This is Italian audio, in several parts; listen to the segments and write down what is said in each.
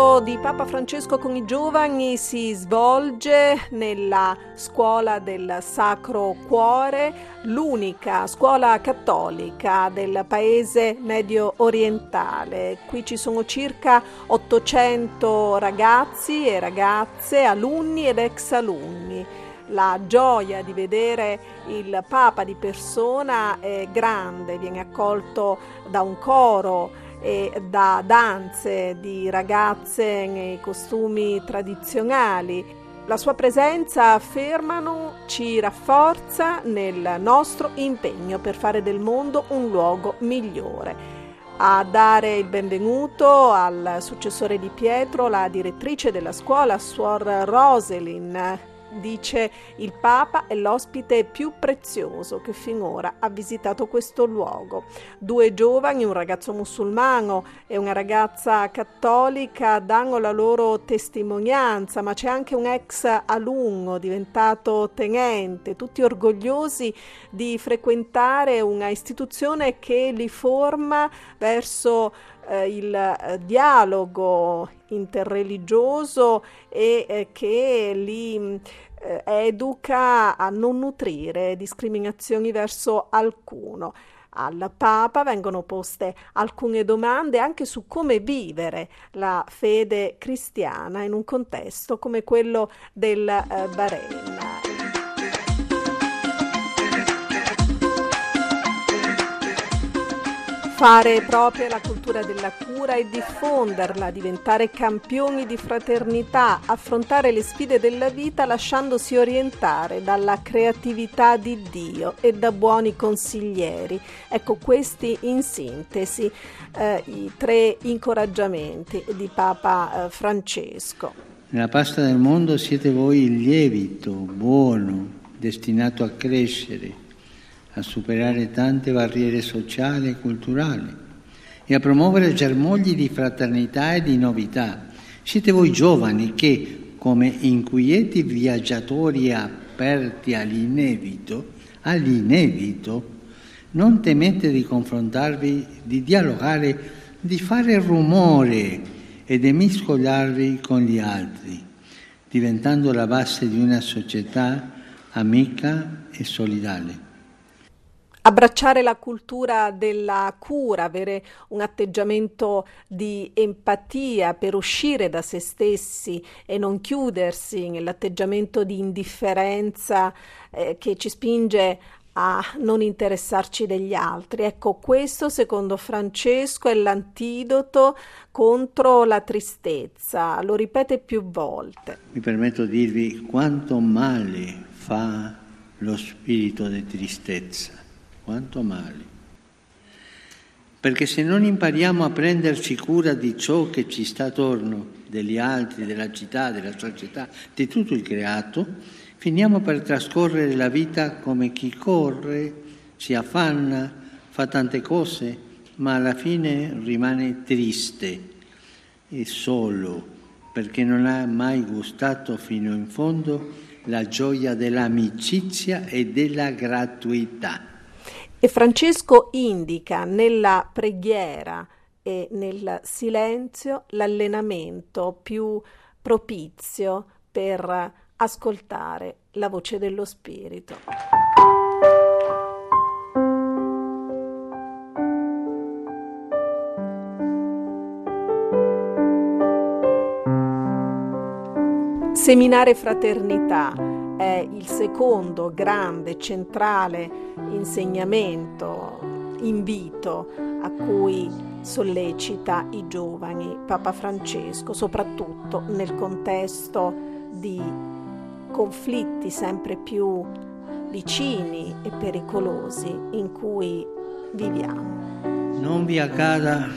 L'incontro di Papa Francesco con i giovani si svolge nella scuola del Sacro Cuore, l'unica scuola cattolica del paese medio orientale. Qui ci sono circa 800 ragazzi e ragazze, alunni ed ex alunni la gioia di vedere il Papa di persona è grande, viene accolto da un coro e da danze di ragazze nei costumi tradizionali. La sua presenza, affermano, ci rafforza nel nostro impegno per fare del mondo un luogo migliore. A dare il benvenuto al successore di Pietro, la direttrice della scuola, Suor Roselyn, dice il Papa è l'ospite più prezioso che finora ha visitato questo luogo. Due giovani, un ragazzo musulmano e una ragazza cattolica, danno la loro testimonianza, ma c'è anche un ex alunno diventato tenente, tutti orgogliosi di frequentare una istituzione che li forma verso eh, il eh, dialogo interreligioso e eh, che li eh, educa a non nutrire discriminazioni verso alcuno. Al Papa vengono poste alcune domande anche su come vivere la fede cristiana in un contesto come quello del eh, Bahrain. Fare propria la cultura della cura e diffonderla, diventare campioni di fraternità, affrontare le sfide della vita lasciandosi orientare dalla creatività di Dio e da buoni consiglieri. Ecco questi in sintesi eh, i tre incoraggiamenti di Papa eh, Francesco. Nella pasta del mondo siete voi il lievito buono, destinato a crescere a superare tante barriere sociali e culturali e a promuovere germogli di fraternità e di novità. Siete voi giovani che, come inquieti viaggiatori aperti all'inevito, all'inevito, non temete di confrontarvi, di dialogare, di fare rumore e di mescolarvi con gli altri, diventando la base di una società amica e solidale. Abbracciare la cultura della cura, avere un atteggiamento di empatia per uscire da se stessi e non chiudersi nell'atteggiamento di indifferenza eh, che ci spinge a non interessarci degli altri. Ecco, questo secondo Francesco è l'antidoto contro la tristezza, lo ripete più volte. Mi permetto di dirvi quanto male fa lo spirito di tristezza quanto male. Perché se non impariamo a prenderci cura di ciò che ci sta attorno, degli altri, della città, della società, di tutto il creato, finiamo per trascorrere la vita come chi corre, si affanna, fa tante cose, ma alla fine rimane triste e solo perché non ha mai gustato fino in fondo la gioia dell'amicizia e della gratuità. E Francesco indica nella preghiera e nel silenzio l'allenamento più propizio per ascoltare la voce dello Spirito. Seminare fraternità è il secondo grande, centrale insegnamento, invito a cui sollecita i giovani Papa Francesco, soprattutto nel contesto di conflitti sempre più vicini e pericolosi in cui viviamo. Non vi accada,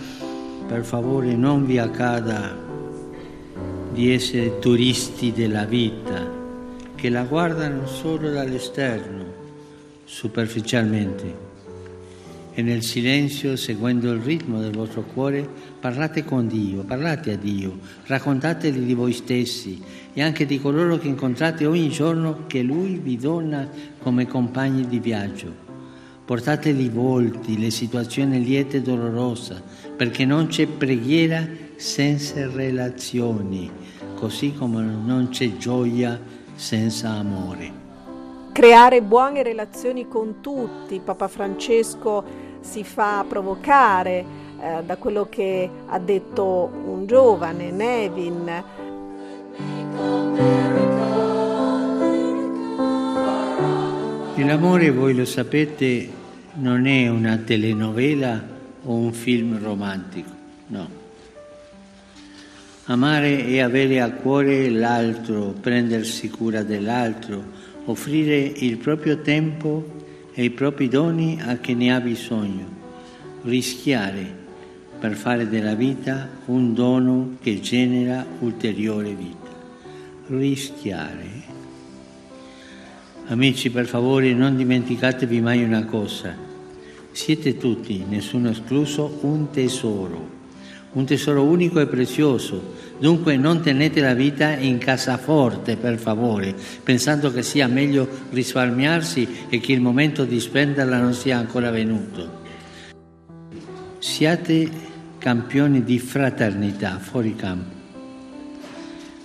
per favore, non vi accada di essere turisti della vita che la guardano solo dall'esterno, superficialmente. E nel silenzio, seguendo il ritmo del vostro cuore, parlate con Dio, parlate a Dio, raccontateli di voi stessi e anche di coloro che incontrate ogni giorno che Lui vi dona come compagni di viaggio. Portateli i volti, le situazioni liete e dolorose, perché non c'è preghiera senza relazioni, così come non c'è gioia senza amore. Creare buone relazioni con tutti, Papa Francesco si fa provocare eh, da quello che ha detto un giovane, Nevin. L'amore, voi lo sapete, non è una telenovela o un film romantico, no. Amare è avere a cuore l'altro, prendersi cura dell'altro, offrire il proprio tempo e i propri doni a chi ne ha bisogno, rischiare per fare della vita un dono che genera ulteriore vita. Rischiare. Amici, per favore, non dimenticatevi mai una cosa. Siete tutti, nessuno escluso, un tesoro, un tesoro unico e prezioso. Dunque non tenete la vita in cassaforte, per favore, pensando che sia meglio risparmiarsi e che il momento di spenderla non sia ancora venuto. Siate campioni di fraternità fuori campo.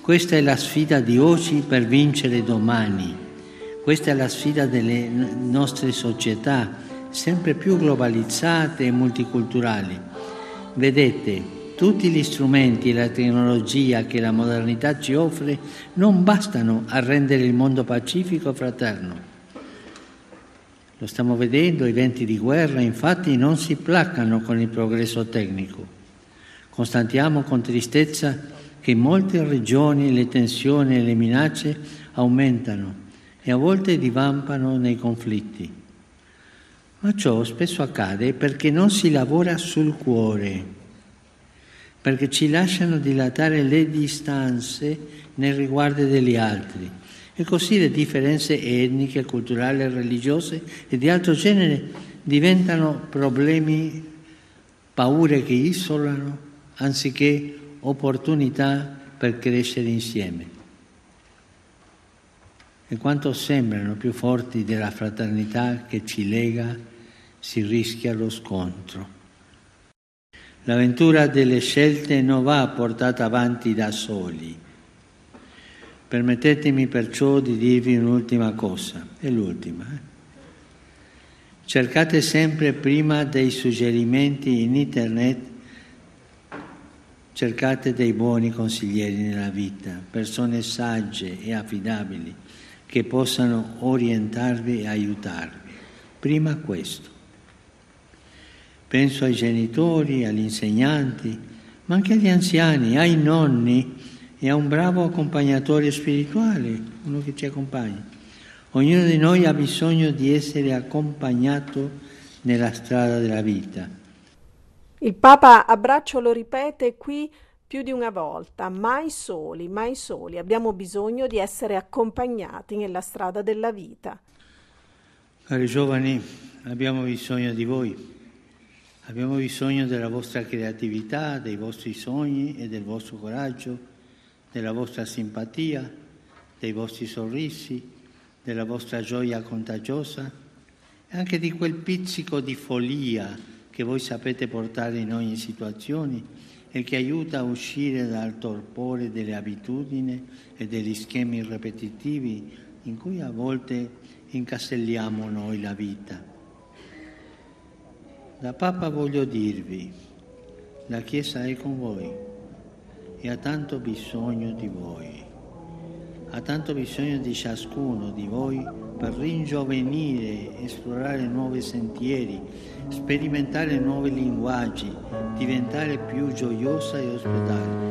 Questa è la sfida di oggi per vincere domani. Questa è la sfida delle nostre società, sempre più globalizzate e multiculturali. Vedete, tutti gli strumenti e la tecnologia che la modernità ci offre non bastano a rendere il mondo pacifico e fraterno. Lo stiamo vedendo, i venti di guerra infatti non si placano con il progresso tecnico. Constatiamo con tristezza che in molte regioni le tensioni e le minacce aumentano e a volte divampano nei conflitti. Ma ciò spesso accade perché non si lavora sul cuore, perché ci lasciano dilatare le distanze nel riguardo degli altri e così le differenze etniche, culturali, religiose e di altro genere diventano problemi, paure che isolano, anziché opportunità per crescere insieme e quanto sembrano più forti della fraternità che ci lega, si rischia lo scontro. L'avventura delle scelte non va portata avanti da soli. Permettetemi perciò di dirvi un'ultima cosa, è l'ultima. Eh? Cercate sempre prima dei suggerimenti in internet, cercate dei buoni consiglieri nella vita, persone sagge e affidabili che possano orientarvi e aiutarvi. Prima questo. Penso ai genitori, agli insegnanti, ma anche agli anziani, ai nonni e a un bravo accompagnatore spirituale, uno che ci accompagna. Ognuno di noi ha bisogno di essere accompagnato nella strada della vita. Il Papa a braccio lo ripete qui più di una volta, mai soli, mai soli, abbiamo bisogno di essere accompagnati nella strada della vita. Cari giovani, abbiamo bisogno di voi, abbiamo bisogno della vostra creatività, dei vostri sogni e del vostro coraggio, della vostra simpatia, dei vostri sorrisi, della vostra gioia contagiosa e anche di quel pizzico di follia che voi sapete portare in ogni situazione e che aiuta a uscire dal torpore delle abitudini e degli schemi ripetitivi in cui a volte incastelliamo noi la vita. Da Papa voglio dirvi, la Chiesa è con voi e ha tanto bisogno di voi, ha tanto bisogno di ciascuno di voi per ringiovenire, esplorare nuovi sentieri, sperimentare nuovi linguaggi, diventare più gioiosa e ospitale.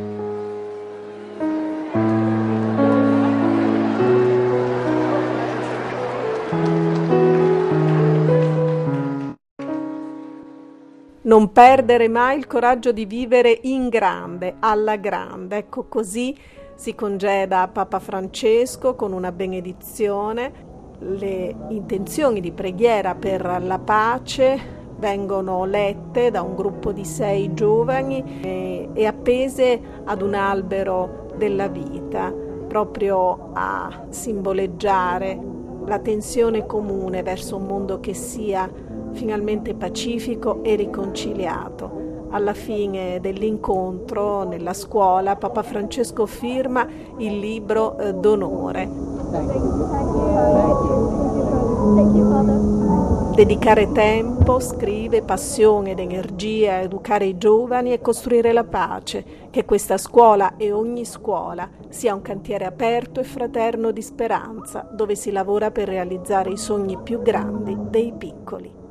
Non perdere mai il coraggio di vivere in grande, alla grande. Ecco così si congeda Papa Francesco con una benedizione le intenzioni di preghiera per la pace vengono lette da un gruppo di sei giovani e, e appese ad un albero della vita, proprio a simboleggiare la tensione comune verso un mondo che sia finalmente pacifico e riconciliato. Alla fine dell'incontro nella scuola Papa Francesco firma il libro eh, d'onore. Dedicare tempo, scrive, passione ed energia a educare i giovani e costruire la pace, che questa scuola e ogni scuola sia un cantiere aperto e fraterno di speranza, dove si lavora per realizzare i sogni più grandi dei piccoli.